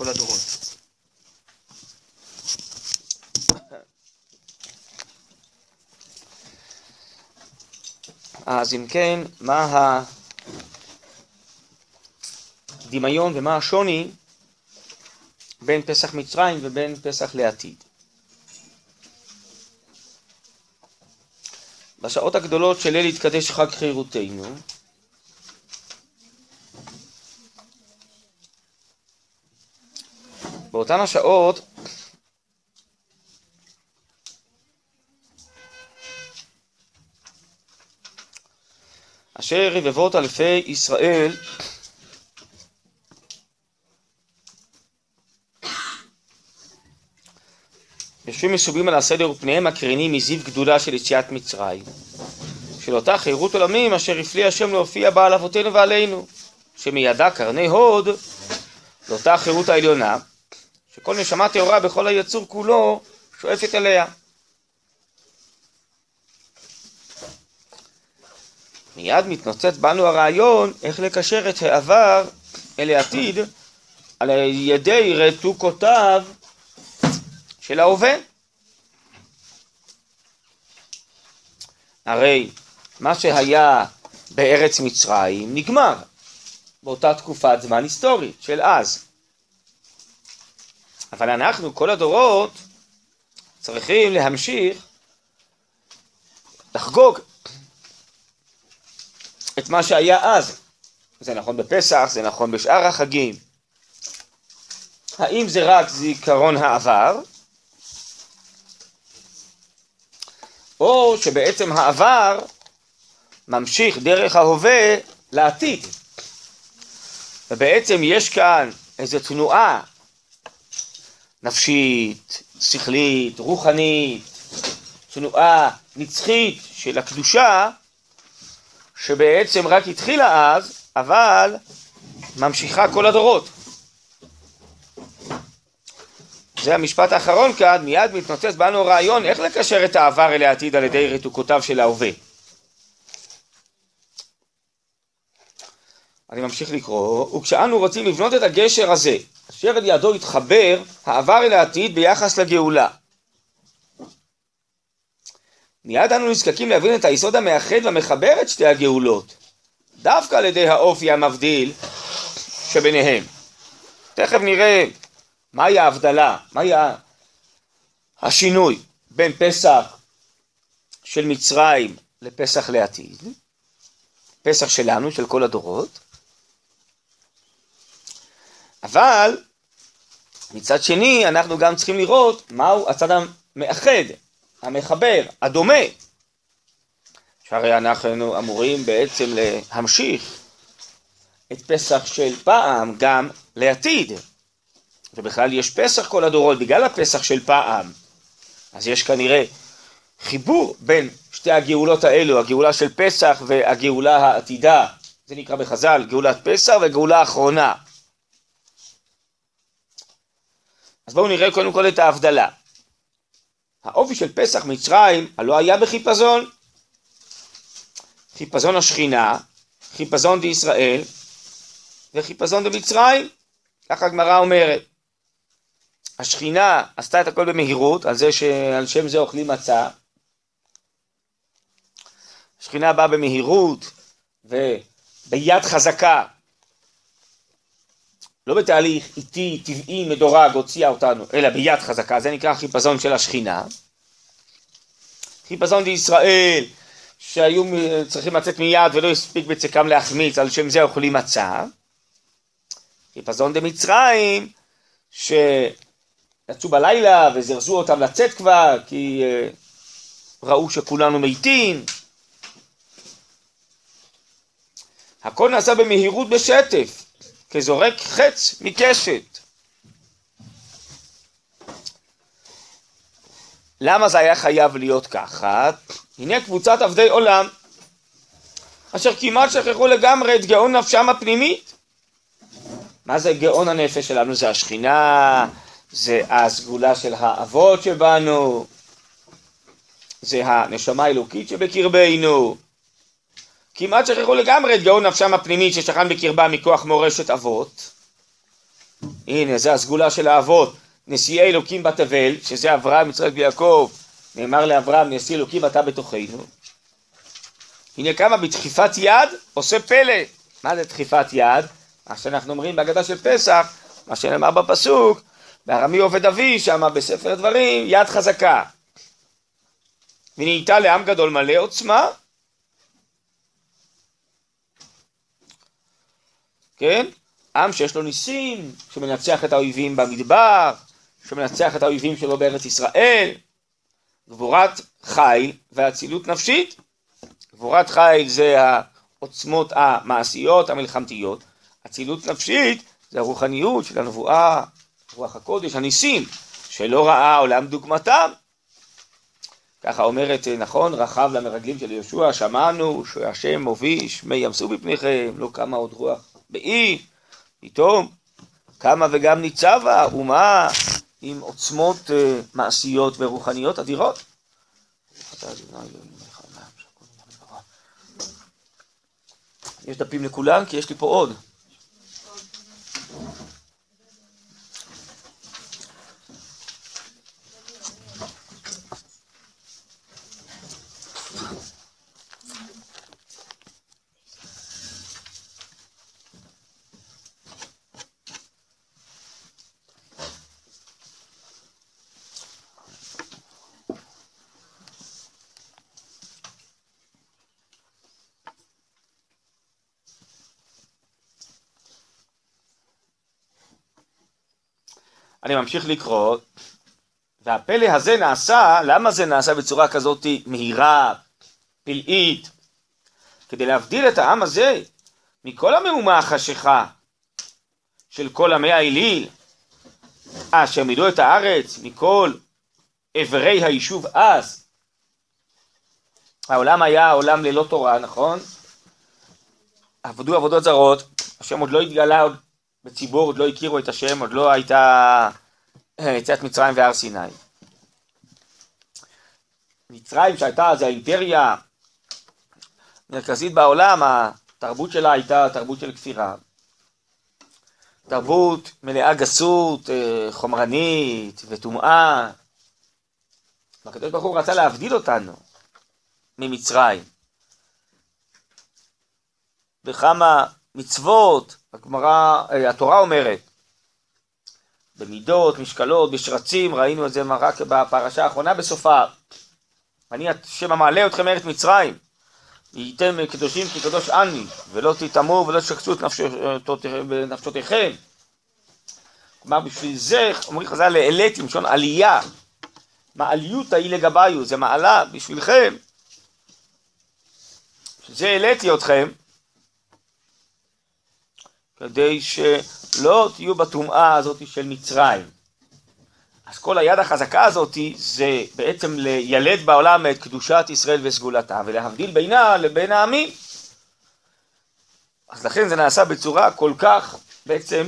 כל הדורות. אז אם כן, מה הדמיון ומה השוני בין פסח מצרים ובין פסח לעתיד? בשעות הגדולות של ליל התקדש חג חירותנו, באותן השעות אשר רבבות אלפי ישראל יושבים מסובים על הסדר ופניהם מקרינים מזיו גדולה של יציאת מצרים. של אותה חירות עולמים אשר הפליא השם להופיע בה על אבותינו ועלינו שמידע קרני הוד לאותה חירות העליונה שכל נשמה טהורה בכל היצור כולו שואפת אליה. מיד מתנוצץ בנו הרעיון איך לקשר את העבר אל העתיד על ידי רתוקותיו של ההווה. הרי מה שהיה בארץ מצרים נגמר באותה תקופת זמן היסטורית של אז. אבל אנחנו, כל הדורות, צריכים להמשיך לחגוג את מה שהיה אז. זה נכון בפסח, זה נכון בשאר החגים. האם זה רק זיכרון העבר, או שבעצם העבר ממשיך דרך ההווה לעתיד. ובעצם יש כאן איזו תנועה נפשית, שכלית, רוחנית, תנועה נצחית של הקדושה, שבעצם רק התחילה אז, אבל ממשיכה כל הדורות. זה המשפט האחרון כאן, מיד מתנוצץ בנו רעיון איך לקשר את העבר אל העתיד על ידי רתוקותיו של ההווה. אני ממשיך לקרוא, וכשאנו רוצים לבנות את הגשר הזה, אשר אל ידו יתחבר העבר אל העתיד ביחס לגאולה. מיד אנו נזקקים להבין את היסוד המאחד והמחבר את שתי הגאולות, דווקא על ידי האופי המבדיל שביניהם. תכף נראה מהי ההבדלה, מהי השינוי בין פסח של מצרים לפסח לעתיד, פסח שלנו, של כל הדורות, אבל מצד שני אנחנו גם צריכים לראות מהו הצד המאחד, המחבר, הדומה. שהרי אנחנו אמורים בעצם להמשיך את פסח של פעם גם לעתיד. ובכלל יש פסח כל הדורות בגלל הפסח של פעם. אז יש כנראה חיבור בין שתי הגאולות האלו, הגאולה של פסח והגאולה העתידה. זה נקרא בחז"ל גאולת פסח וגאולה אחרונה. אז בואו נראה קודם כל את ההבדלה. האופי של פסח מצרים הלא היה בחיפזון. חיפזון השכינה, חיפזון דישראל וחיפזון במצרים. ככה הגמרא אומרת. השכינה עשתה את הכל במהירות, על זה שעל שם זה אוכלים מצה. השכינה באה במהירות וביד חזקה לא בתהליך איטי, טבעי, מדורג, הוציאה אותנו, אלא ביד חזקה, זה נקרא חיפזון של השכינה. חיפזון בישראל, שהיו צריכים לצאת מיד ולא הספיק בצקם להחמיץ, על שם זה אוכלים מצה. חיפזון דמצרים, שיצאו בלילה וזרזו אותם לצאת כבר, כי uh, ראו שכולנו מתים. הכל נעשה במהירות בשטף. כזורק חץ מקשת. למה זה היה חייב להיות ככה? הנה קבוצת עבדי עולם, אשר כמעט שכחו לגמרי את גאון נפשם הפנימית. מה זה גאון הנפש שלנו? זה השכינה, זה הסגולה של האבות שבנו, זה הנשמה האלוקית שבקרבנו. כמעט שכחו לגמרי את גאון נפשם הפנימית ששכן בקרבה מכוח מורשת אבות. הנה, זה הסגולה של האבות, נשיאי אלוקים בתבל, שזה אברהם, יצחק ויעקב, נאמר לאברהם, נשיא אלוקים אתה בתוכנו. הנה כמה בדחיפת יד עושה פלא. מה זה דחיפת יד? מה שאנחנו אומרים בהגדה של פסח, מה שנאמר בפסוק, בארמי עובד אבי, שם בספר דברים, יד חזקה. ונהייתה לעם גדול מלא עוצמה. כן? עם שיש לו ניסים, שמנצח את האויבים במדבר, שמנצח את האויבים שלו בארץ ישראל. גבורת חיל ואצילות נפשית. גבורת חיל זה העוצמות המעשיות, המלחמתיות. אצילות נפשית זה הרוחניות של הנבואה, רוח הקודש, הניסים, שלא ראה עולם דוגמתם. ככה אומרת, נכון, רחב למרגלים של יהושע, שמענו שהשם מוביש, מי ימסו בפניכם, לא קמה עוד רוח באי, פתאום קמה וגם ניצבה אומה עם עוצמות uh, מעשיות ורוחניות אדירות. יש דפים לכולם? כי יש לי פה עוד. אני ממשיך לקרוא, והפלא הזה נעשה, למה זה נעשה בצורה כזאת מהירה, פלאית? כדי להבדיל את העם הזה מכל המהומה החשיכה של כל עמי האליל, אשר מילאו את הארץ מכל אברי היישוב אז. העולם היה עולם ללא תורה, נכון? עבדו עבודות זרות, השם עוד לא התגלה עוד בציבור עוד לא הכירו את השם, עוד לא הייתה אה, יציאת מצרים והר סיני. מצרים שהייתה אז האימפריה מרכזית בעולם, התרבות שלה הייתה תרבות של כפירה. תרבות מלאה גסות, אה, חומרנית וטומאה. והקדוש ברוך הוא רצה להבדיל אותנו ממצרים. בכמה מצוות, הגמרא, אה, התורה אומרת, במידות, משקלות, בשרצים, ראינו את זה רק בפרשה האחרונה בסופה. אני השם המעלה אתכם מארץ מצרים, הייתם קדושים כי קדוש אני, ולא תטמאו ולא תשקצו את נפשותיכם. כלומר בשביל זה, אומרים חז"ל, העליתי, מלשון עלייה. מעליותא היא לגביו, זה מעלה בשבילכם. בשביל זה העליתי אתכם, כדי שלא תהיו בטומאה הזאת של מצרים. אז כל היד החזקה הזאת זה בעצם לילד בעולם את קדושת ישראל וסגולתה ולהבדיל בינה לבין העמים. אז לכן זה נעשה בצורה כל כך בעצם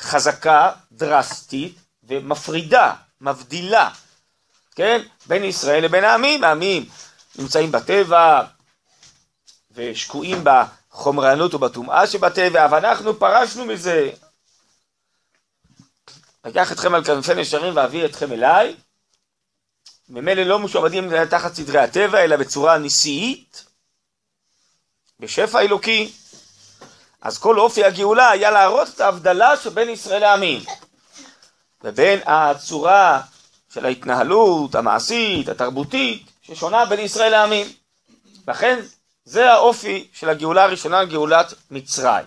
חזקה, דרסטית ומפרידה, מבדילה, כן? בין ישראל לבין העמים. העמים נמצאים בטבע ושקועים בחומרנות ובטומאה שבטבע, ואנחנו פרשנו מזה. אקח אתכם על כנפי נשרים ואביא אתכם אליי. ממילא לא משועבדים תחת סדרי הטבע, אלא בצורה נשיאית, בשפע אלוקי. אז כל אופי הגאולה היה להראות את ההבדלה שבין ישראל לעמים, ובין הצורה של ההתנהלות המעשית, התרבותית, ששונה בין ישראל לעמים. לכן זה האופי של הגאולה הראשונה, גאולת מצרים.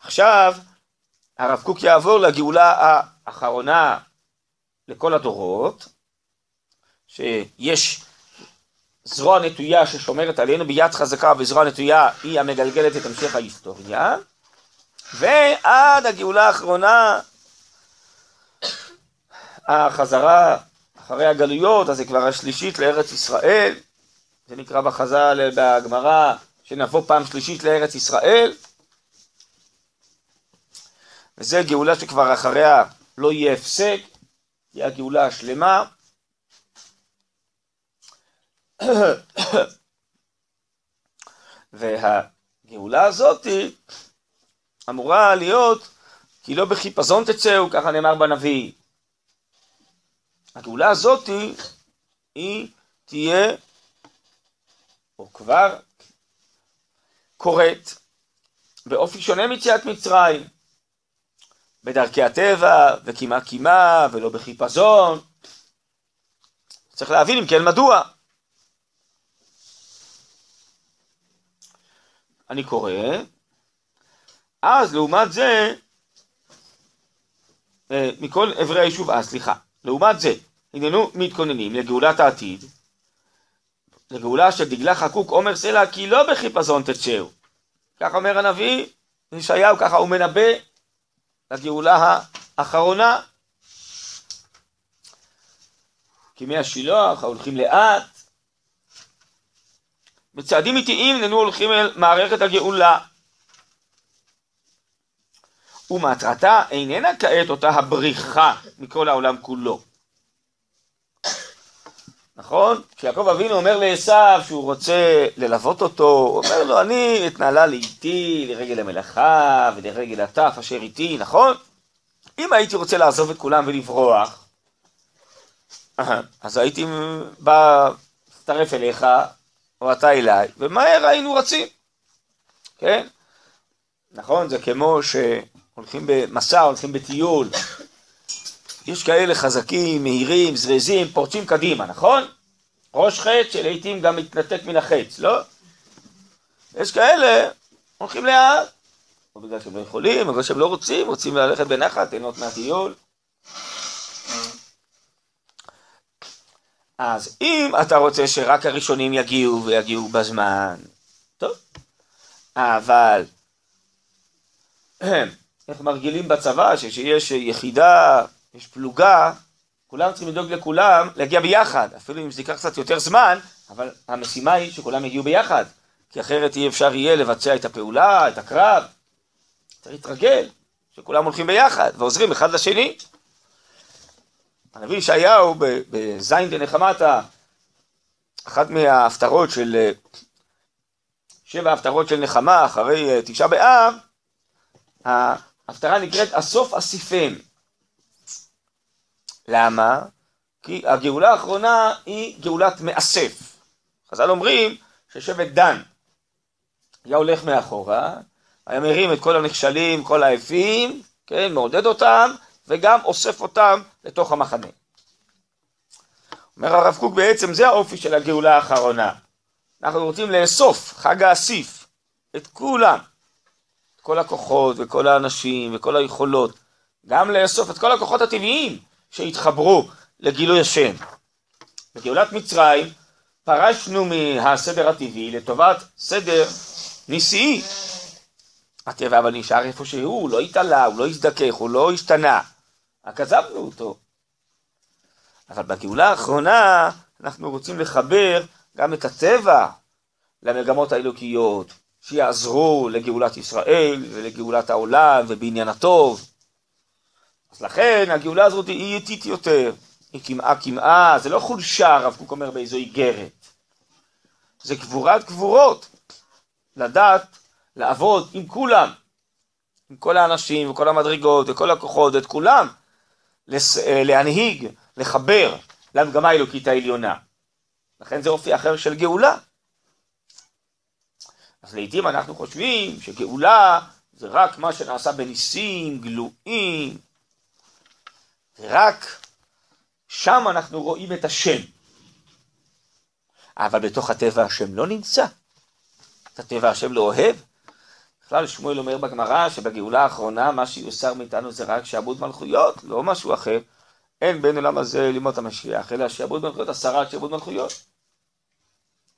עכשיו, הרב קוק יעבור לגאולה האחרונה לכל הדורות, שיש זרוע נטויה ששומרת עלינו ביד חזקה וזרוע נטויה היא המגלגלת את המשך ההיסטוריה, ועד הגאולה האחרונה, החזרה אחרי הגלויות, אז זה כבר השלישית לארץ ישראל, זה נקרא בחז"ל, בגמרא, שנבוא פעם שלישית לארץ ישראל. וזה גאולה שכבר אחריה לא יהיה הפסק, תהיה הגאולה השלמה. והגאולה הזאת אמורה להיות כי לא בחיפזון תצאו, ככה נאמר בנביא. הגאולה הזאתי היא תהיה, או כבר קורית, באופי שונה מיציאת מצרים, בדרכי הטבע, וקימה קימה, ולא בחיפזון. צריך להבין אם כן מדוע. אני קורא, אז לעומת זה, אה, מכל אברי היישוב, אה סליחה, לעומת זה, הננו מתכוננים לגאולת העתיד, לגאולה של דגלה חקוק עומר סלע כי לא בחיפזון תצ'הו. כך אומר הנביא, ישעיהו ככה הוא מנבא לגאולה האחרונה. כימי השילוח ההולכים לאט, בצעדים איטיים הננו הולכים אל מערכת הגאולה. ומטרתה איננה כעת אותה הבריחה מכל העולם כולו. נכון? כשיעקב אבינו אומר לעשו שהוא רוצה ללוות אותו, הוא אומר לו, אני אתנהלה לאיתי, לרגל המלאכה ולרגל הטף אשר איתי, נכון? אם הייתי רוצה לעזוב את כולם ולברוח, אז הייתי בא, להצטרף אליך, או אתה אליי, ומהר היינו רצים, כן? נכון? זה כמו שהולכים במסע, הולכים בטיול, יש כאלה חזקים, מהירים, זריזים, פורצים קדימה, נכון? ראש חץ שלעיתים גם מתנתק מן החץ, לא? יש כאלה, הולכים לאט, או בגלל שהם לא יכולים, או בגלל שהם לא רוצים, רוצים ללכת בנחת, ליהנות מהטיול. אז אם אתה רוצה שרק הראשונים יגיעו ויגיעו בזמן, טוב, אבל איך מרגילים בצבא שכשיש יחידה יש פלוגה, כולם צריכים לדאוג לכולם להגיע ביחד, אפילו אם זה ייקח קצת יותר זמן, אבל המשימה היא שכולם יגיעו ביחד, כי אחרת אי אפשר יהיה לבצע את הפעולה, את הקרב. צריך להתרגל שכולם הולכים ביחד ועוזרים אחד לשני. הנביא ישעיהו בזין דנחמתה, אחת מההפטרות של שבע ההפטרות של נחמה אחרי תשעה באב, ההפטרה נקראת אסוף אסיפם. למה? כי הגאולה האחרונה היא גאולת מאסף. חז"ל אומרים ששבט דן היה הולך מאחורה, היה מרים את כל הנכשלים, כל היפים, כן, מעודד אותם, וגם אוסף אותם לתוך המחנה. אומר הרב קוק בעצם זה האופי של הגאולה האחרונה. אנחנו רוצים לאסוף, חג האסיף, את כולם, את כל הכוחות וכל האנשים וכל היכולות, גם לאסוף את כל הכוחות הטבעיים שהתחברו לגילוי השם. בגאולת מצרים פרשנו מהסדר הטבעי לטובת סדר נשיאי. הטבע אבל נשאר איפה שהוא, הוא לא התעלה, הוא לא הזדכך, הוא לא השתנה. רק עזבנו אותו. אבל בגאולה האחרונה אנחנו רוצים לחבר גם את הטבע למגמות האלוקיות, שיעזרו לגאולת ישראל ולגאולת העולם ובעניין הטוב. אז לכן הגאולה הזאת היא איטית יותר, היא קמעה קמעה, זה לא חולשה, הרב קוק אומר באיזו איגרת. זה גבורת גבורות, לדעת לעבוד עם כולם, עם כל האנשים וכל המדרגות וכל הכוחות ואת כולם, לס... אה, להנהיג, לחבר למגמה האלוקית העליונה. לכן זה אופי אחר של גאולה. אז לעיתים אנחנו חושבים שגאולה זה רק מה שנעשה בניסים גלויים, רק שם אנחנו רואים את השם. אבל בתוך הטבע השם לא נמצא. את הטבע השם לא אוהב. בכלל שמואל אומר בגמרא שבגאולה האחרונה מה שיוסר מאיתנו זה רק שעבוד מלכויות, לא משהו אחר. אין בין עולם הזה לימות המשיח, אלא שעבוד מלכויות, הסרת שעבוד מלכויות.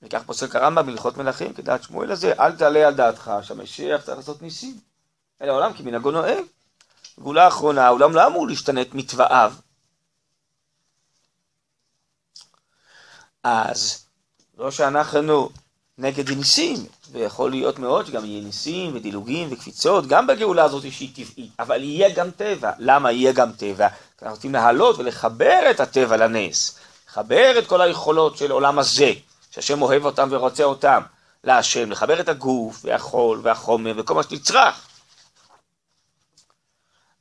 וכך פוסק הרמב"ם בהלכות מלכים, כדעת שמואל הזה, אל תעלה על דעתך שהמשיח צריך לעשות ניסים. אלא העולם כמנהגו נוהג. גאולה אחרונה, העולם לא אמור להשתנת מתוואיו. אז לא שאנחנו נגד ניסים, ויכול להיות מאוד שגם יהיה ניסים ודילוגים וקפיצות, גם בגאולה הזאת שהיא טבעית, אבל יהיה גם טבע. למה יהיה גם טבע? כי אנחנו רוצים להעלות ולחבר את הטבע לנס, לחבר את כל היכולות של עולם הזה, שהשם אוהב אותם ורוצה אותם, להשם, לחבר את הגוף והחול והחומר וכל מה שנצרך.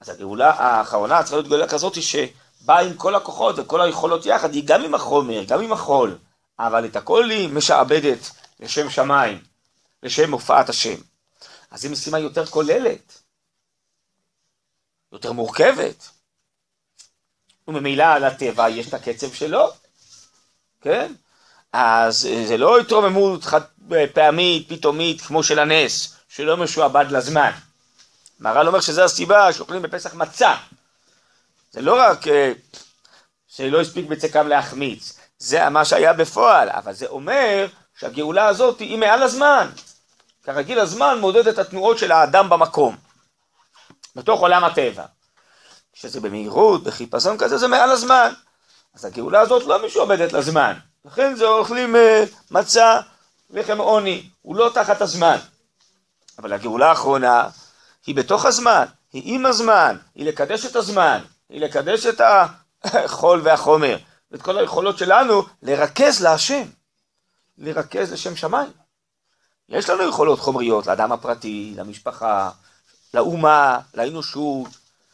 אז הגאולה האחרונה צריכה להיות גאולה כזאת שבאה עם כל הכוחות וכל היכולות יחד, היא גם עם החומר, גם עם החול, אבל את הכל היא משעבדת לשם שמיים, לשם הופעת השם. אז זו משימה יותר כוללת, יותר מורכבת. וממילא לטבע יש את הקצב שלו, כן? אז זה לא התרוממות חד פעמית, פתאומית, כמו של הנס, שלא משועבד לזמן. מהר"ל אומר שזו הסיבה שאוכלים בפסח מצה. זה לא רק אה, שלא הספיק בצקם להחמיץ, זה מה שהיה בפועל, אבל זה אומר שהגאולה הזאת היא מעל הזמן. כרגיל הזמן מודד את התנועות של האדם במקום, בתוך עולם הטבע. כשזה במהירות, בחיפזון כזה, זה מעל הזמן. אז הגאולה הזאת לא משועבדת לזמן. לכן זה אוכלים אה, מצה, לחם עוני, הוא לא תחת הזמן. אבל הגאולה האחרונה היא בתוך הזמן, היא עם הזמן, היא לקדש את הזמן, היא לקדש את החול והחומר, ואת כל היכולות שלנו לרכז להשם, לרכז לשם שמיים. יש לנו יכולות חומריות לאדם הפרטי, למשפחה, לאומה, לאנושות,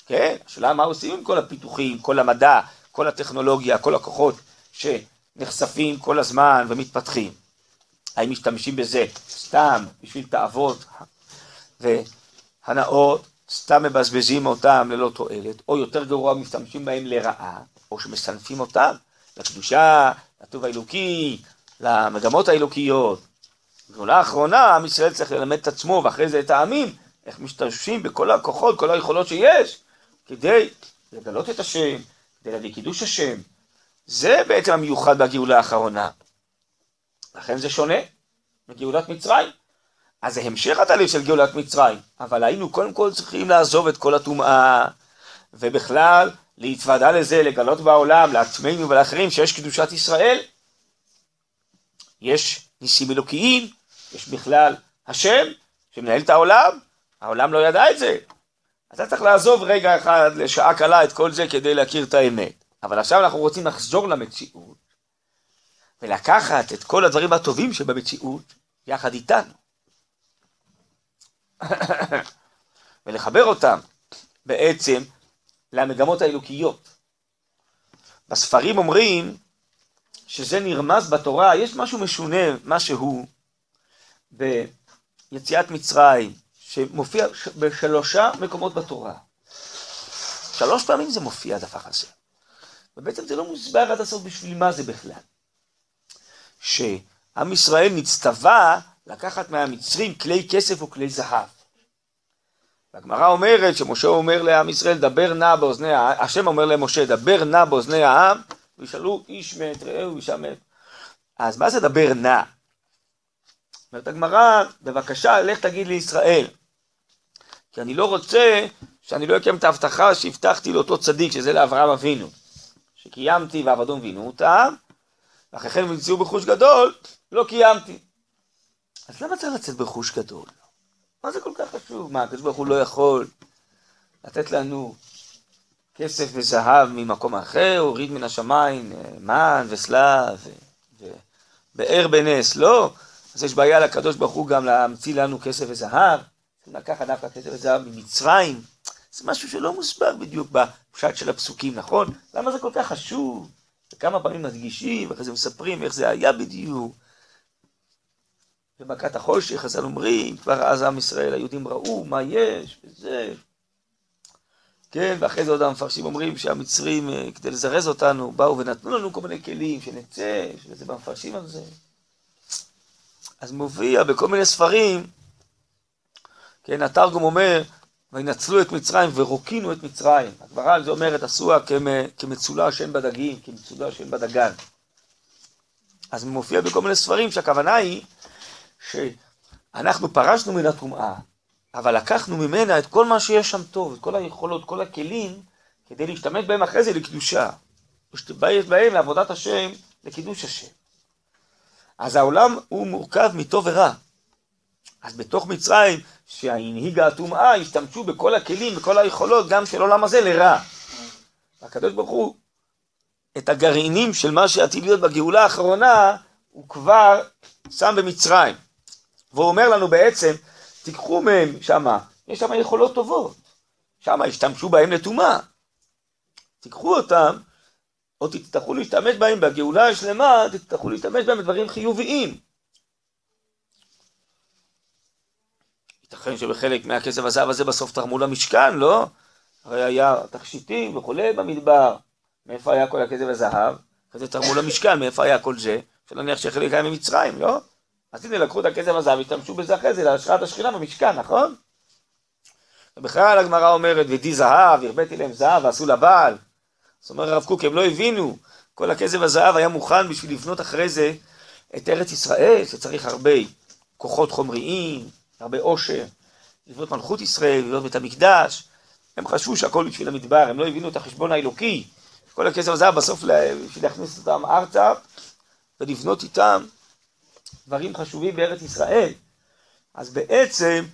כן? השאלה מה עושים עם כל הפיתוחים, כל המדע, כל הטכנולוגיה, כל הכוחות שנחשפים כל הזמן ומתפתחים. האם משתמשים בזה סתם בשביל תאוות והנאות, סתם מבזבזים אותם ללא תועלת, או יותר גרוע משתמשים בהם לרעה, או שמסנפים אותם לקדושה, לטוב האלוקי, למגמות האלוקיות. גאולה האחרונה, עם ישראל צריך ללמד את עצמו ואחרי זה את העמים, איך משתמשים בכל הכוחות, כל היכולות שיש, כדי לגלות את השם, כדי להביא קידוש השם. זה בעצם המיוחד בגאולה האחרונה. לכן זה שונה מגאולת מצרים. אז זה המשך התהליך של גאולת מצרים, אבל היינו קודם כל צריכים לעזוב את כל הטומאה, ובכלל להתוודע לזה, לגלות בעולם, לעצמנו ולאחרים, שיש קדושת ישראל. יש ניסים אלוקיים, יש בכלל השם שמנהל את העולם, העולם לא ידע את זה. אתה צריך לעזוב רגע אחד, לשעה קלה, את כל זה כדי להכיר את האמת. אבל עכשיו אנחנו רוצים לחזור למציאות, ולקחת את כל הדברים הטובים שבמציאות יחד איתנו. ולחבר אותם בעצם למגמות האלוקיות. בספרים אומרים שזה נרמז בתורה, יש משהו משונה, משהו ביציאת מצרים, שמופיע בשלושה מקומות בתורה. שלוש פעמים זה מופיע הדבר הזה. ובעצם זה לא מוסבר עד הסוף בשביל מה זה בכלל. שעם ישראל נצטווה לקחת מהמצרים כלי כסף או כלי זהב. והגמרא אומרת שמשה אומר לעם ישראל, דבר נא באוזני העם, השם אומר למשה, דבר נא באוזני העם, וישאלו איש מת רעהו ואישה מת. אז מה זה דבר נא? אומרת הגמרא, בבקשה, לך תגיד לישראל. כי אני לא רוצה שאני לא אקיים את ההבטחה שהבטחתי לאותו צדיק, שזה לאברהם אבינו. שקיימתי ועבדום וינו אותם, ואחרי כן נמצאו בחוש גדול, לא קיימתי. אז למה צריך לצאת בחוש גדול? מה זה כל כך חשוב? מה, הקדוש ברוך הוא לא יכול לתת לנו כסף וזהב ממקום אחר, הוריד מן השמיים מן וסלב ובאר בנס, לא. אז יש בעיה לקדוש ברוך הוא גם להמציא לנו כסף וזהב, לקחת דווקא כסף וזהב ממצרים. זה משהו שלא מוסבר בדיוק בפשט של הפסוקים, נכון? למה זה כל כך חשוב? וכמה פעמים מדגישים, ואחרי זה מספרים איך זה היה בדיוק. במכת החושך, חז"ל אומרים, כבר אז עם ישראל, היהודים ראו מה יש, וזה. כן, ואחרי זה עוד המפרשים אומרים שהמצרים, אה, כדי לזרז אותנו, באו ונתנו לנו כל מיני כלים, שנצא, שזה במפרשים על זה. אז מופיע בכל מיני ספרים, כן, התרגום אומר, וינצלו את מצרים ורוקינו את מצרים. הגברה על זה אומרת, עשוה כמצולה שאין בדגים, כמצולה שאין בדגן. אז מופיע בכל מיני ספרים שהכוונה היא שאנחנו פרשנו מן הטומאה, אבל לקחנו ממנה את כל מה שיש שם טוב, את כל היכולות, כל הכלים, כדי להשתמש בהם אחרי זה לקדושה. להשתמש בהם לעבודת השם, לקידוש השם. אז העולם הוא מורכב מטוב ורע. אז בתוך מצרים, שהנהיגה הטומאה, השתמשו בכל הכלים, בכל היכולות, גם של עולם הזה, לרע. הקדוש ברוך הוא, את הגרעינים של מה שעתיד להיות בגאולה האחרונה, הוא כבר שם במצרים. והוא אומר לנו בעצם, תיקחו מהם שמה, יש שם יכולות טובות, שם השתמשו בהם לטומאה. תיקחו אותם, או תצטרכו להשתמש בהם בגאולה השלמה, תצטרכו להשתמש בהם בדברים חיוביים. ייתכן שבחלק מהכסף הזהב הזה בסוף תרמו למשכן, לא? הרי היה תכשיטים וכולי במדבר. מאיפה היה כל הכסף הזהב? אחרי זה תרמו למשכן, מאיפה היה כל זה? אפשר להניח שחלק היה ממצרים, לא? אז הנה לקחו את הכסף הזהב, השתמשו בזה אחרי זה להשראת השכינה במשכן, נכון? ובכלל הגמרא אומרת, ודי זהב, הרביתי להם זהב ועשו לבעל. זאת אומרת הרב קוק, הם לא הבינו, כל הכסף הזהב היה מוכן בשביל לבנות אחרי זה את ארץ ישראל, שצריך הרבה כוחות חומריים, הרבה עושר, לבנות מלכות ישראל, לבנות בית המקדש. הם חשבו שהכל בשביל המדבר, הם לא הבינו את החשבון האלוקי. כל הכסף הזהב בסוף בשביל להכניס אותם ארצה ולבנות איתם דברים חשובים בארץ ישראל. אז בעצם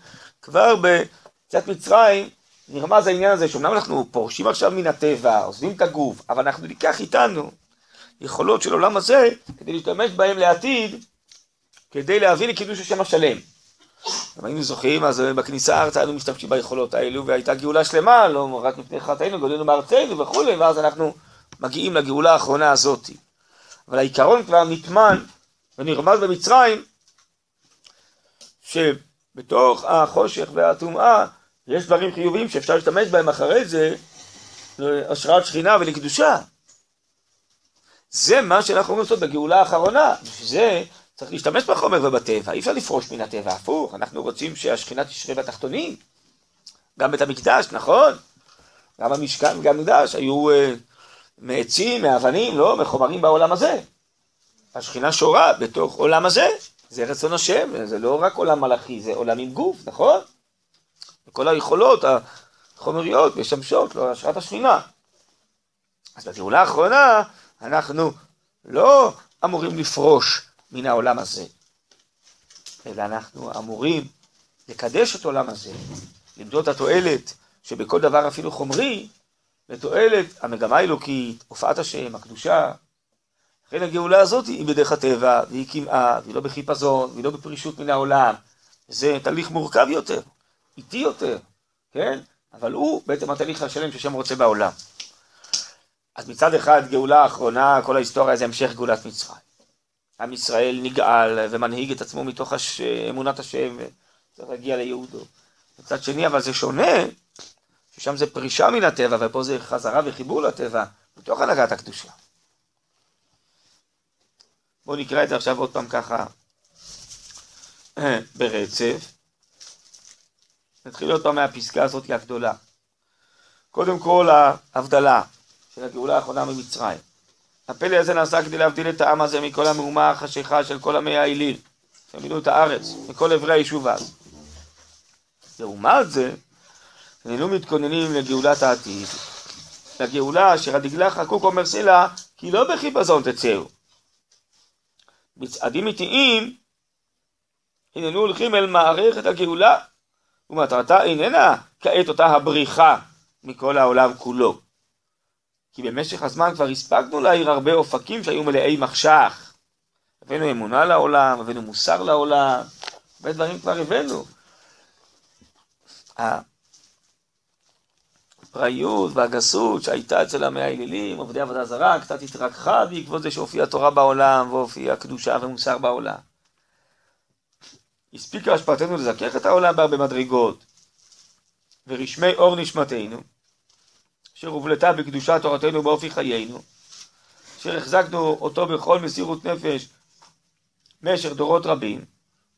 כבר בצאת מצרים נרמז העניין הזה שאומנם אנחנו פורשים עכשיו מן הטבע, עוזבים את הגוף, אבל אנחנו ניקח איתנו יכולות של עולם הזה כדי להשתמש בהם לעתיד, כדי להביא לקידוש השם השלם. אם היינו זוכרים, אז בכניסה ארצה היינו משתמשים ביכולות האלו, והייתה גאולה שלמה, לא רק מפני חטאינו, גודלנו מארצנו וכולי, ואז אנחנו מגיעים לגאולה האחרונה הזאת. אבל העיקרון כבר נטמן ונרמז במצרים, שבתוך החושך והטומאה יש דברים חיוביים שאפשר להשתמש בהם אחרי זה להשראת שכינה ולקדושה. זה מה שאנחנו אומרים לעשות בגאולה האחרונה. בשביל זה צריך להשתמש בחומר ובטבע, אי אפשר לפרוש מן הטבע, הפוך, אנחנו רוצים שהשכינה תשרה בתחתונים. גם בית המקדש, נכון? גם המשכן וגם המקדש היו uh, מעצים, מאבנים, לא, מחומרים בעולם הזה. השכינה שורה בתוך עולם הזה, זה רצון השם, זה לא רק עולם מלאכי, זה עולם עם גוף, נכון? וכל היכולות החומריות משמשות להשראת השכינה. אז בגאולה האחרונה אנחנו לא אמורים לפרוש מן העולם הזה, אלא אנחנו אמורים לקדש את העולם הזה, למדוד את התועלת שבכל דבר אפילו חומרי, לתועלת המגמה האלוקית, הופעת השם, הקדושה. לכן הגאולה הזאת היא בדרך הטבע, והיא כמעה, והיא לא בחיפזון, והיא לא בפרישות מן העולם. זה תהליך מורכב יותר, איטי יותר, כן? אבל הוא בעצם התהליך השלם שהשם רוצה בעולם. אז מצד אחד גאולה האחרונה, כל ההיסטוריה זה המשך גאולת מצרים. עם ישראל נגאל ומנהיג את עצמו מתוך הש... אמונת השם וצריך להגיע ליהודו. מצד שני, אבל זה שונה, ששם זה פרישה מן הטבע ופה זה חזרה וחיבור לטבע, מתוך הנהגת הקדושה. בואו נקרא את זה עכשיו עוד פעם ככה ברצף. נתחיל עוד פעם מהפסקה הזאת הגדולה. קודם כל ההבדלה של הגאולה האחרונה ממצרים. הפלא הזה נעשה כדי להבדיל את העם הזה מכל המהומה החשיכה של כל עמי האליל, שמילאו את הארץ, מכל אברי היישוב אז. לעומת זה, איננו מתכוננים לגאולת העתיד, לגאולה אשר הדגלה חקוק אומר סילה, כי לא בחיפזון תצאו. בצעדים איטיים, הננו הולכים אל מערכת הגאולה, ומטרתה איננה כעת אותה הבריחה מכל העולם כולו. כי במשך הזמן כבר הספקנו להעיר הרבה אופקים שהיו מלאי מחשך. הבאנו אמונה לעולם, הבאנו מוסר לעולם, הרבה דברים כבר הבאנו. הפראיות והגסות שהייתה אצל עמי האלילים, עובדי עבודה זרה, קצת התרככה בעקבות זה שהופיעה תורה בעולם והופיעה קדושה ומוסר בעולם. הספיקה השפעתנו לזכך את העולם בהרבה מדרגות, ורשמי אור נשמתנו, אשר הובלטה בקדושת תורתנו באופי חיינו, אשר החזקנו אותו בכל מסירות נפש במשך דורות רבים,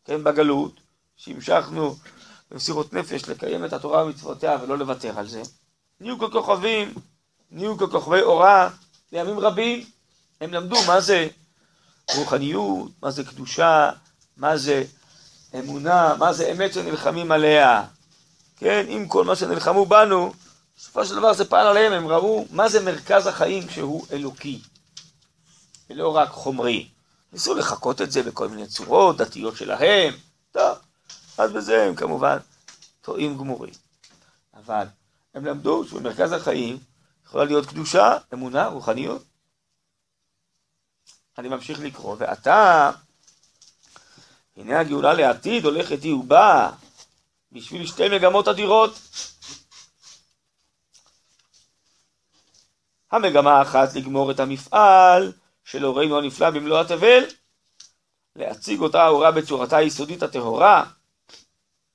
כן, בגלות, שהמשכנו במסירות נפש לקיים את התורה ומצוותיה ולא לוותר על זה. נהיו ככוכבים, נהיו ככוכבי אורה לימים רבים, הם למדו מה זה רוחניות, מה זה קדושה, מה זה אמונה, מה זה אמת שנלחמים עליה. כן, עם כל מה שנלחמו בנו, בסופו של דבר זה פעל עליהם, הם ראו מה זה מרכז החיים שהוא אלוקי, ולא רק חומרי. ניסו לחקות את זה בכל מיני צורות דתיות שלהם, טוב, אז בזה הם כמובן טועים גמורים. אבל הם למדו שבמרכז החיים יכולה להיות קדושה, אמונה, רוחניות. אני ממשיך לקרוא, ועתה, הנה הגאולה לעתיד הולכת היא ובאה בשביל שתי מגמות אדירות. המגמה האחת לגמור את המפעל של הורינו הנפלא במלוא התבל, להציג אותה ההורה בצורתה היסודית הטהורה,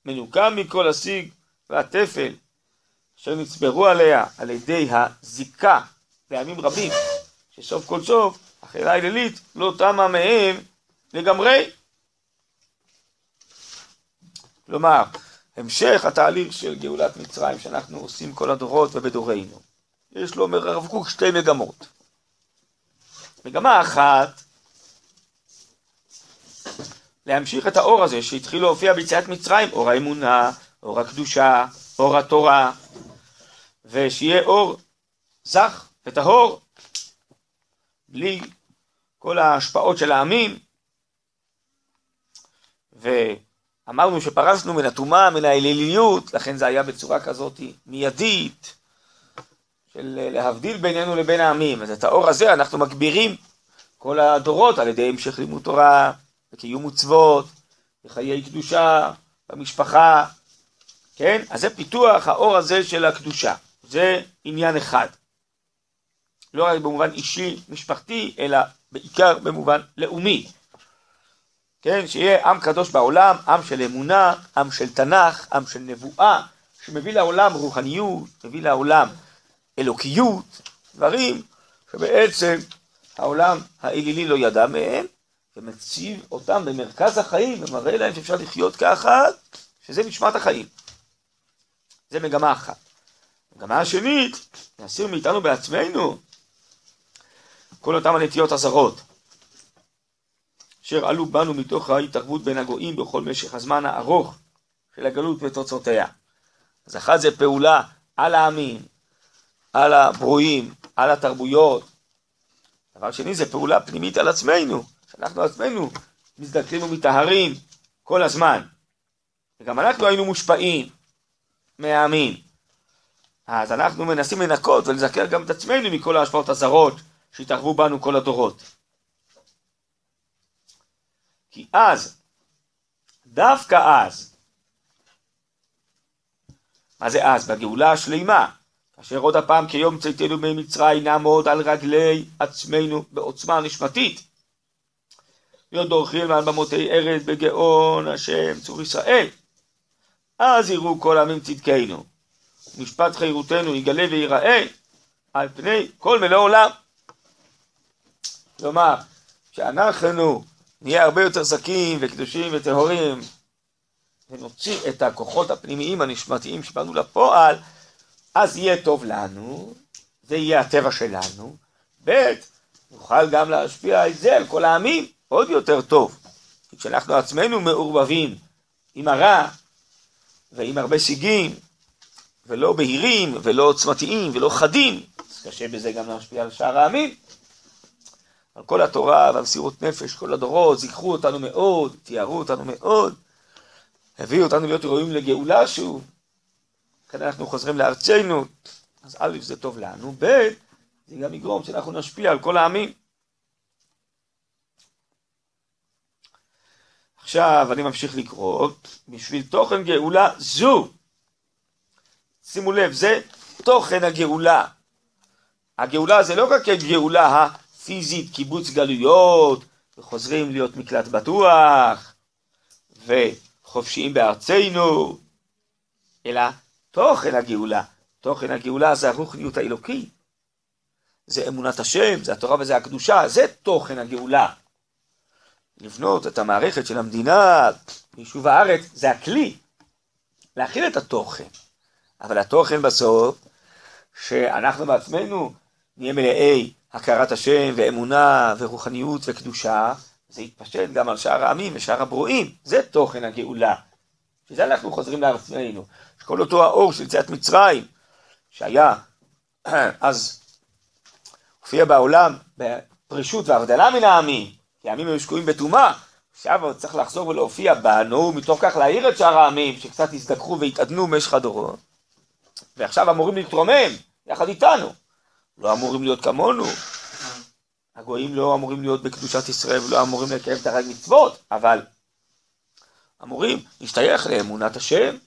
מנוקם מכל השיג והתפל, אשר נצברו עליה על ידי הזיקה בימים רבים, שסוף כל סוף החילה הילילית לא תמה מהם לגמרי. כלומר, המשך התהליך של גאולת מצרים שאנחנו עושים כל הדורות ובדורנו. יש לו, אומר הרב קוק, שתי מגמות. מגמה אחת, להמשיך את האור הזה שהתחיל להופיע ביציאת מצרים, אור האמונה, אור הקדושה, אור התורה, ושיהיה אור זך וטהור, בלי כל ההשפעות של העמים, ואמרנו שפרשנו מן הטומאה, מן האליליות, לכן זה היה בצורה כזאת מיידית, של להבדיל בינינו לבין העמים. אז את האור הזה אנחנו מגבירים כל הדורות על ידי המשך לימוד תורה, וקיום מצוות, וחיי קדושה, במשפחה, כן? אז זה פיתוח האור הזה של הקדושה. זה עניין אחד. לא רק במובן אישי, משפחתי, אלא בעיקר במובן לאומי. כן, שיהיה עם קדוש בעולם, עם של אמונה, עם של תנ"ך, עם של נבואה, שמביא לעולם רוחניות, מביא לעולם אלוקיות, דברים שבעצם העולם האלילי לא ידע מהם, ומציב אותם במרכז החיים ומראה להם שאפשר לחיות ככה, שזה נשמת החיים. זה מגמה אחת. מגמה השנית, להסיר מאיתנו בעצמנו כל אותם הנטיות הזרות, אשר עלו בנו מתוך ההתערבות בין הגויים בכל משך הזמן הארוך של הגלות ותוצאותיה. אז אחת זה פעולה על העמים, על הברואים, על התרבויות. דבר שני זה פעולה פנימית על עצמנו, שאנחנו עצמנו מזדקרים ומטהרים כל הזמן. וגם אנחנו היינו מושפעים מהעמים. אז אנחנו מנסים לנקות ולזכר גם את עצמנו מכל ההשפעות הזרות שהתערבו בנו כל הדורות. כי אז, דווקא אז, מה זה אז? בגאולה השלימה, כאשר עוד הפעם כיום צאתנו ממצרים נעמוד על רגלי עצמנו בעוצמה נשמתית. להיות דורכים מעל במותי ארץ בגאון השם צור ישראל. אז יראו כל העמים צדקנו. משפט חירותנו יגלה וייראה על פני כל מלוא עולם. כלומר, שאנחנו נהיה הרבה יותר זכים וקדושים וטהורים ונוציא את הכוחות הפנימיים הנשמתיים שבאנו לפועל, אז יהיה טוב לנו, זה יהיה הטבע שלנו, ב' נוכל גם להשפיע את זה על כל העמים עוד יותר טוב. כשאנחנו עצמנו מעורבבים עם הרע ועם הרבה שיגים, ולא בהירים, ולא עוצמתיים, ולא חדים, קשה בזה גם להשפיע על שאר העמים. על כל התורה ועל מסירות נפש, כל הדורות, זיכרו אותנו מאוד, תיארו אותנו מאוד, הביאו אותנו להיות ראויים לגאולה שוב. כאן אנחנו חוזרים לארצנו, אז א' זה טוב לנו, ב' זה גם יגרום שאנחנו נשפיע על כל העמים. עכשיו אני ממשיך לקרוא, בשביל תוכן גאולה זו, שימו לב, זה תוכן הגאולה. הגאולה זה לא רק הגאולה הפיזית, קיבוץ גלויות, וחוזרים להיות מקלט בטוח, וחופשיים בארצנו, אלא תוכן הגאולה. תוכן הגאולה זה הרוחניות האלוקית. זה אמונת השם, זה התורה וזה הקדושה, זה תוכן הגאולה. לבנות את המערכת של המדינה, יישוב הארץ, זה הכלי. להכיל את התוכן. אבל התוכן בסוף, שאנחנו בעצמנו נהיה מלאי הכרת השם ואמונה ורוחניות וקדושה, זה יתפשט גם על שאר העמים ושאר הברואים, זה תוכן הגאולה. שזה אנחנו חוזרים לעצמנו. שכל אותו האור של יציאת מצרים, שהיה אז הופיע בעולם בפרישות והבדלה מן העמים, כי העמים היו שקועים בטומאה, עכשיו צריך לחזור ולהופיע בנו, מתוך כך להעיר את שאר העמים, שקצת הזדככו והתעדנו במשך הדורות. ועכשיו אמורים להתרומם יחד איתנו. לא אמורים להיות כמונו. הגויים לא אמורים להיות בקדושת ישראל ולא אמורים לקיים את הרג מצוות, אבל אמורים להשתייך לאמונת השם,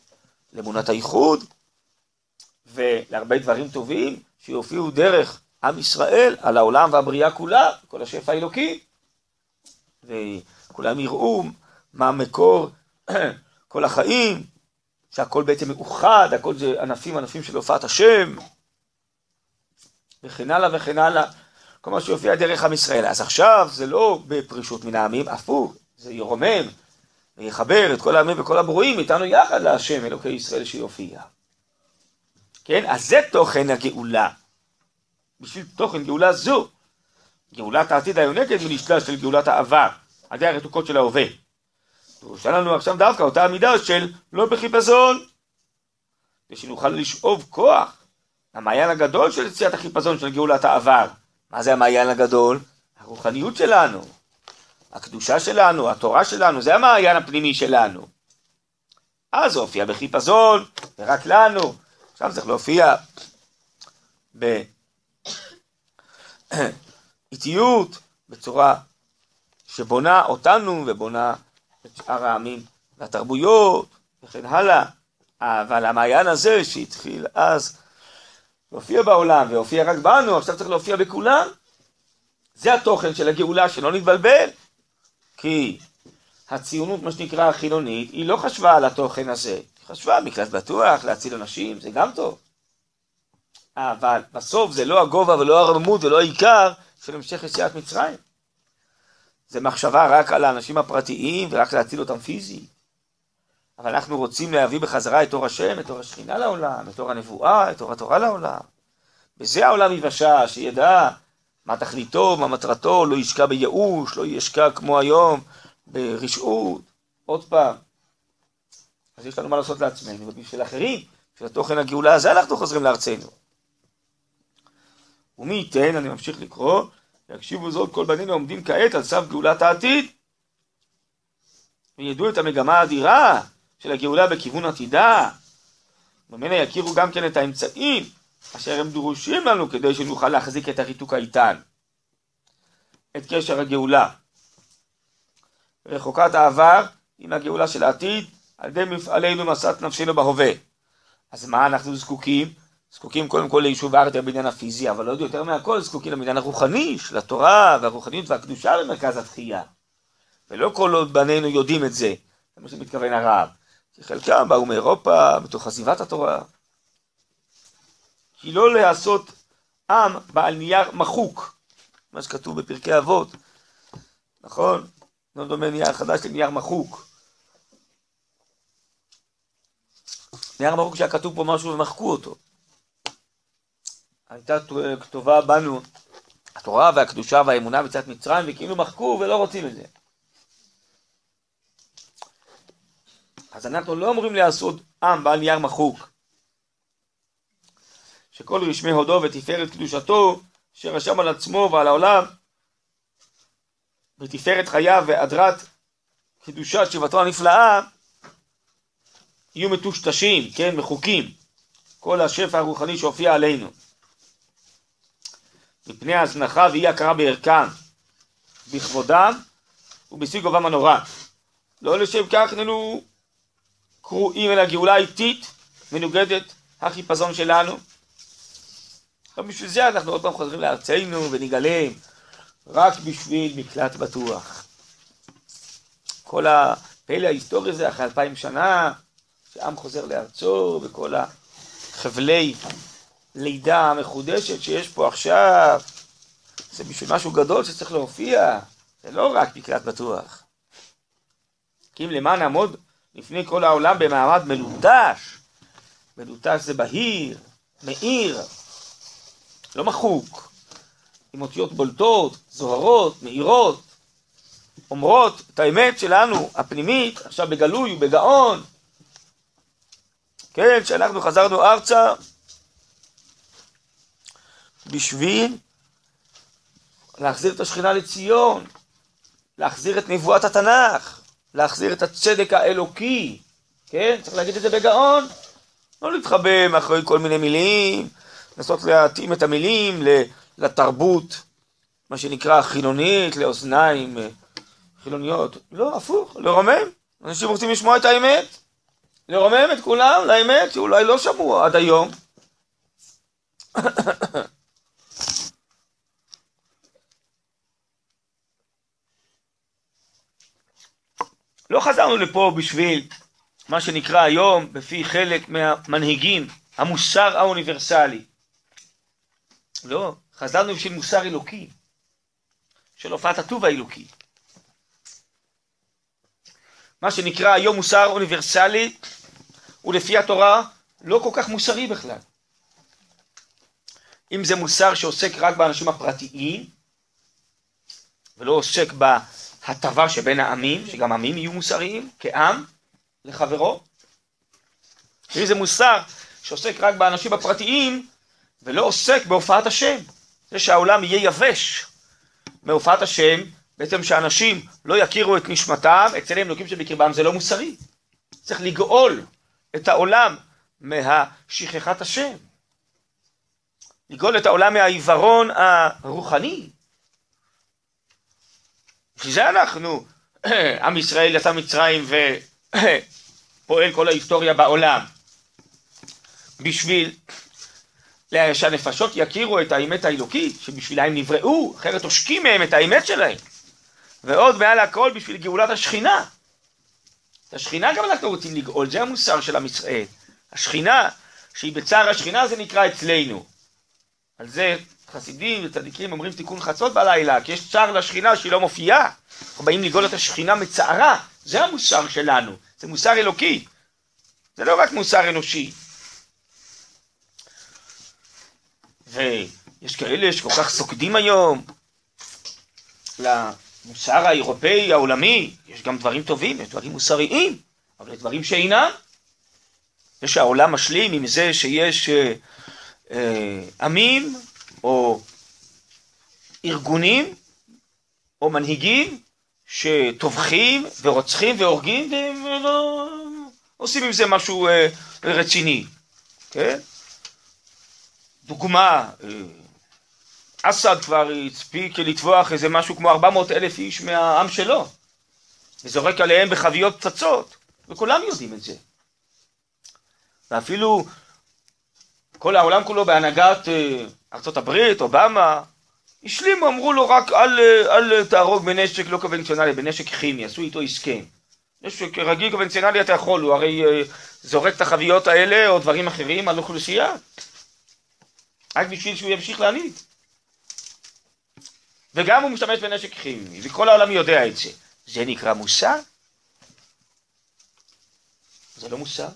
לאמונת הייחוד, ולהרבה דברים טובים שיופיעו דרך עם ישראל, על העולם והבריאה כולה, כל השפע האלוקי. וכולם יראו מה מקור כל החיים, שהכל בעצם מאוחד, הכל זה ענפים ענפים של הופעת השם, וכן הלאה וכן הלאה. כל מה שיופיע דרך עם ישראל. אז עכשיו זה לא בפרישות מן העמים, הפוך, זה ירומם ויחבר את כל העמים וכל הברואים איתנו יחד להשם אלוקי ישראל שיופיע. כן? אז זה תוכן הגאולה. בשביל תוכן גאולה זו, גאולת העתיד היונקת מנשלש של גאולת העבר, על ידי הרתוקות של ההווה. דרושה לנו עכשיו דווקא אותה המידה של לא בחיפזון, ושנוכל לשאוב כוח המעיין הגדול של יציאת החיפזון של גאולת העבר. מה זה המעיין הגדול? הרוחניות שלנו, הקדושה שלנו, התורה שלנו, זה המעיין הפנימי שלנו. אז זה הופיע בחיפזון, ורק לנו. עכשיו צריך להופיע באיטיות, בצורה שבונה אותנו ובונה את שאר העמים והתרבויות וכן הלאה. אבל המעיין הזה שהתחיל אז להופיע בעולם והופיע רק בנו, עכשיו צריך להופיע בכולם. זה התוכן של הגאולה, שלא נתבלבל. כי הציונות, מה שנקרא החילונית, היא לא חשבה על התוכן הזה. היא חשבה מקלט בטוח, להציל אנשים, זה גם טוב. אבל בסוף זה לא הגובה ולא הרממות ולא העיקר של המשך יציאת מצרים. זה מחשבה רק על האנשים הפרטיים ורק להציל אותם פיזית. אבל אנחנו רוצים להביא בחזרה את אור השם, את אור השכינה לעולם, את אור הנבואה, את אור התורה לעולם. בזה העולם יבשע, שידע מה תכליתו, מה מטרתו, לא ישקע בייאוש, לא ישקע כמו היום ברשעות. עוד פעם. אז יש לנו מה לעשות לעצמנו, ובשביל אחרים, בשביל התוכן הגאולה הזה אנחנו חוזרים לארצנו. ומי ייתן, אני ממשיך לקרוא, יקשיבו זאת כל בנינו עומדים כעת על סף גאולת העתיד. וידעו את המגמה האדירה של הגאולה בכיוון עתידה. ממנה יכירו גם כן את האמצעים אשר הם דרושים לנו כדי שנוכל להחזיק את הריתוק האיתן. את קשר הגאולה. רחוקת העבר עם הגאולה של העתיד על ידי מפעלינו משאת נפשנו בהווה. אז מה אנחנו זקוקים? זקוקים קודם כל ליישוב הארץ בעניין הפיזי, אבל עוד יותר מהכל זקוקים למניין הרוחני של התורה והרוחניות והקדושה במרכז התחייה. ולא כל עוד בנינו יודעים את זה, זה מה שמתכוון הרב. כי חלקם באו מאירופה, מתוך עזיבת התורה. כי לא לעשות עם בעל נייר מחוק, מה שכתוב בפרקי אבות, נכון? לא דומה נייר חדש לנייר מחוק. נייר מחוק שהיה כתוב פה משהו ומחקו אותו. הייתה כתובה בנו התורה והקדושה והאמונה בצד מצרים, וכאילו מחקו ולא רוצים את זה. אז אנחנו לא אמורים לעשות עם בעל נייר מחוק. שכל רשמי הודו ותפארת קדושתו, שרשם על עצמו ועל העולם, ותפארת חייו והדרת קדושת שיבתו הנפלאה, יהיו מטושטשים, כן, מחוקים, כל השפע הרוחני שהופיע עלינו. מפני ההזנחה ואי הכרה בערכם, בכבודם ובשיא גובם הנורא. לא לשם כך איננו קרואים אל הגאולה האיטית, מנוגדת החיפזון שלנו. גם בשביל זה אנחנו עוד פעם חוזרים לארצנו ונגלה רק בשביל מקלט בטוח. כל הפלא ההיסטורי הזה אחרי אלפיים שנה, שעם חוזר לארצו וכל החבלי לידה המחודשת שיש פה עכשיו, זה בשביל משהו גדול שצריך להופיע, זה לא רק מקלט בטוח. כי אם למען נעמוד לפני כל העולם במעמד מלוטש, מלוטש זה בהיר, מאיר, לא מחוק, עם אותיות בולטות, זוהרות, מאירות, אומרות את האמת שלנו, הפנימית, עכשיו בגלוי ובגאון. כן, שאנחנו חזרנו ארצה בשביל להחזיר את השכינה לציון, להחזיר את נבואת התנ"ך, להחזיר את הצדק האלוקי, כן? צריך להגיד את זה בגאון. לא להתחבא מאחורי כל מיני מילים, לנסות להתאים את המילים לתרבות, מה שנקרא חילונית, לאוזניים אה, חילוניות. לא, הפוך, לרומם. אנשים רוצים לשמוע את האמת. לרומם את כולם לאמת שאולי לא שמעו עד היום. לא חזרנו לפה בשביל מה שנקרא היום, בפי חלק מהמנהיגים, המוסר האוניברסלי. לא, חזרנו בשביל מוסר אלוקי, של הופעת הטוב האלוקי. מה שנקרא היום מוסר אוניברסלי, הוא לפי התורה לא כל כך מוסרי בכלל. אם זה מוסר שעוסק רק באנשים הפרטיים, ולא עוסק בהטבה שבין העמים, שגם עמים יהיו מוסריים, כעם, לחברו. אם זה מוסר שעוסק רק באנשים הפרטיים, ולא עוסק בהופעת השם. זה שהעולם יהיה יבש מהופעת השם, בעצם שאנשים לא יכירו את נשמתם, אצל אלוקים שבקרבם זה לא מוסרי. צריך לגאול את העולם מהשכחת השם. לגאול את העולם מהעיוורון הרוחני. בשביל זה אנחנו, עם ישראל יצא מצרים ופועל כל ההיסטוריה בעולם. בשביל שהנפשות יכירו את האמת האלוקית, שבשבילה הם נבראו, אחרת עושקים מהם את האמת שלהם. ועוד מעל הכל בשביל גאולת השכינה. את השכינה גם אנחנו רוצים לגאול, זה המוסר של עם ישראל. השכינה, שהיא בצער השכינה, זה נקרא אצלנו. על זה חסידים וצדיקים אומרים תיקון חצות בלילה, כי יש צער לשכינה שהיא לא מופיעה. אנחנו באים לגאול את השכינה מצערה, זה המוסר שלנו, זה מוסר אלוקי. זה לא רק מוסר אנושי. ויש כאלה שכל כך סוקדים היום למוסר האירופאי העולמי, יש גם דברים טובים, יש דברים מוסריים, אבל יש דברים שאינם. זה שהעולם משלים עם זה שיש אה, אה, עמים או ארגונים או מנהיגים שטובחים ורוצחים והורגים ולא עושים עם זה משהו אה, רציני, כן? דוגמה, אה, אסד כבר הספיק לטבוח איזה משהו כמו 400 אלף איש מהעם שלו וזורק עליהם בחביות פצצות וכולם יודעים את זה ואפילו כל העולם כולו בהנהגת אה, הברית, אובמה, השלימו, אמרו לו רק אל, אה, אל תהרוג בנשק לא קונבנציונלי, בנשק כימי, עשו איתו הסכם. נשק רגיל קונבנציונלי אתה יכול, הוא הרי זורק את החביות האלה או דברים אחרים על אוכלוסייה. רק בשביל שהוא ימשיך להנהיג. וגם הוא משתמש בנשק כימי, וכל העולם יודע את זה. זה נקרא מוסר? זה לא מוסר.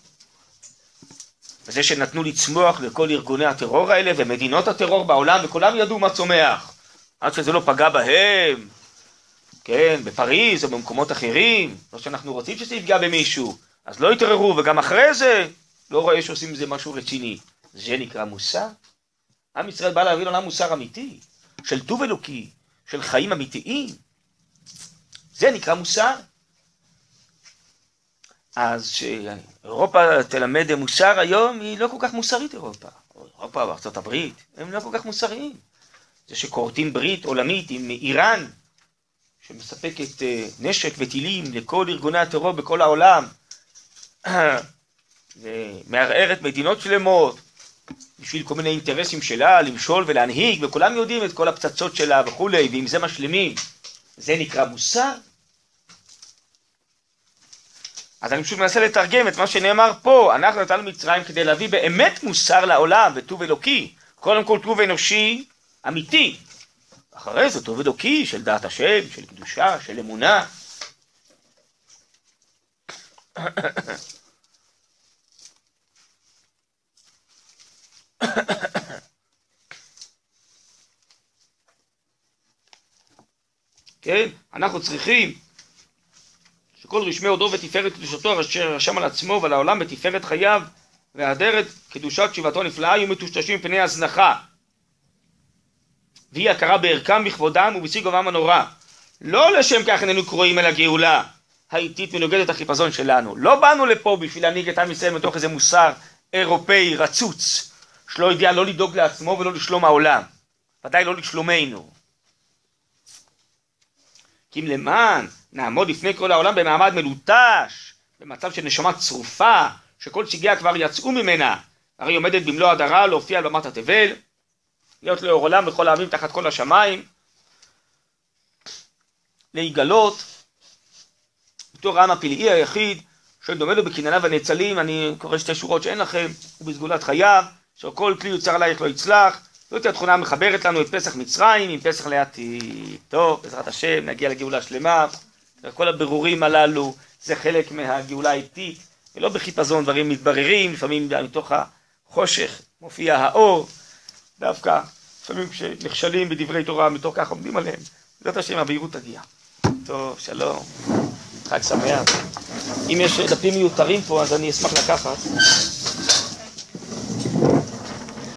וזה שנתנו לצמוח לכל ארגוני הטרור האלה ומדינות הטרור בעולם, וכולם ידעו מה צומח. עד שזה לא פגע בהם, כן, בפריז או במקומות אחרים, לא שאנחנו רוצים שזה יפגע במישהו, אז לא יתערערו, וגם אחרי זה, לא רואה שעושים מזה משהו רציני. זה נקרא מוסר? עם ישראל בא להביא לעולם מוסר אמיתי, של טוב אלוקי, של חיים אמיתיים. זה נקרא מוסר. אז שאירופה תלמד מוסר היום, היא לא כל כך מוסרית אירופה. אירופה וארצות הברית, הם לא כל כך מוסריים. זה שכורתים ברית עולמית עם איראן, שמספקת אה, נשק וטילים לכל ארגוני הטרור בכל העולם, ומערערת מדינות שלמות, בשביל כל מיני אינטרסים שלה, למשול ולהנהיג, וכולם יודעים את כל הפצצות שלה וכולי, ועם זה משלימים. זה נקרא מוסר? אז אני פשוט מנסה לתרגם את מה שנאמר פה, אנחנו נתנו מצרים כדי להביא באמת מוסר לעולם וטוב אלוקי. קודם כל טוב אנושי אמיתי. אחרי זה טוב אלוקי של דעת השם, של קדושה, של אמונה. כן? אנחנו צריכים שכל רשמי הודו ותפארת קדושתו אשר רשם על עצמו ועל העולם בתפארת חייו והדרת קדושת שיבתו הנפלאה יהיו מטושטשים מפני הזנחה. והיא הכרה בערכם בכבודם ובשיא גובם הנורא. לא לשם כך איננו קרואים אל הגאולה האיטית מנוגדת החיפזון שלנו. לא באנו לפה בשביל להנהיג את עם ישראל מתוך איזה מוסר אירופאי רצוץ שלא יודע לא לדאוג לעצמו ולא לשלום העולם. ודאי לא לשלומנו. כי אם למען נעמוד לפני כל העולם במעמד מלוטש, במצב של נשמה צרופה, שכל שיגיה כבר יצאו ממנה, הרי עומדת במלוא הדרה להופיע על במת התבל, להיות לאור עולם לכל העמים תחת כל השמיים, להיגלות אותו רם הפלאי היחיד, שדומה לו בקנייניו הנאצלים, אני קורא שתי שורות שאין לכם, ובסגולת חייו, שכל כלי יוצר עלייך לא יצלח. זאת התכונה המחברת לנו את פסח מצרים עם פסח לעתיד. טוב, בעזרת השם, נגיע לגאולה שלמה. כל הבירורים הללו זה חלק מהגאולה האיטית, ולא בחיפזון דברים מתבררים, לפעמים מתוך החושך מופיע האור, דווקא לפעמים כשנכשלים בדברי תורה, מתוך כך עומדים עליהם. בעזרת השם הבהירות תגיע. טוב, שלום, חג שמח. אם יש דפים מיותרים פה, אז אני אשמח לקחת.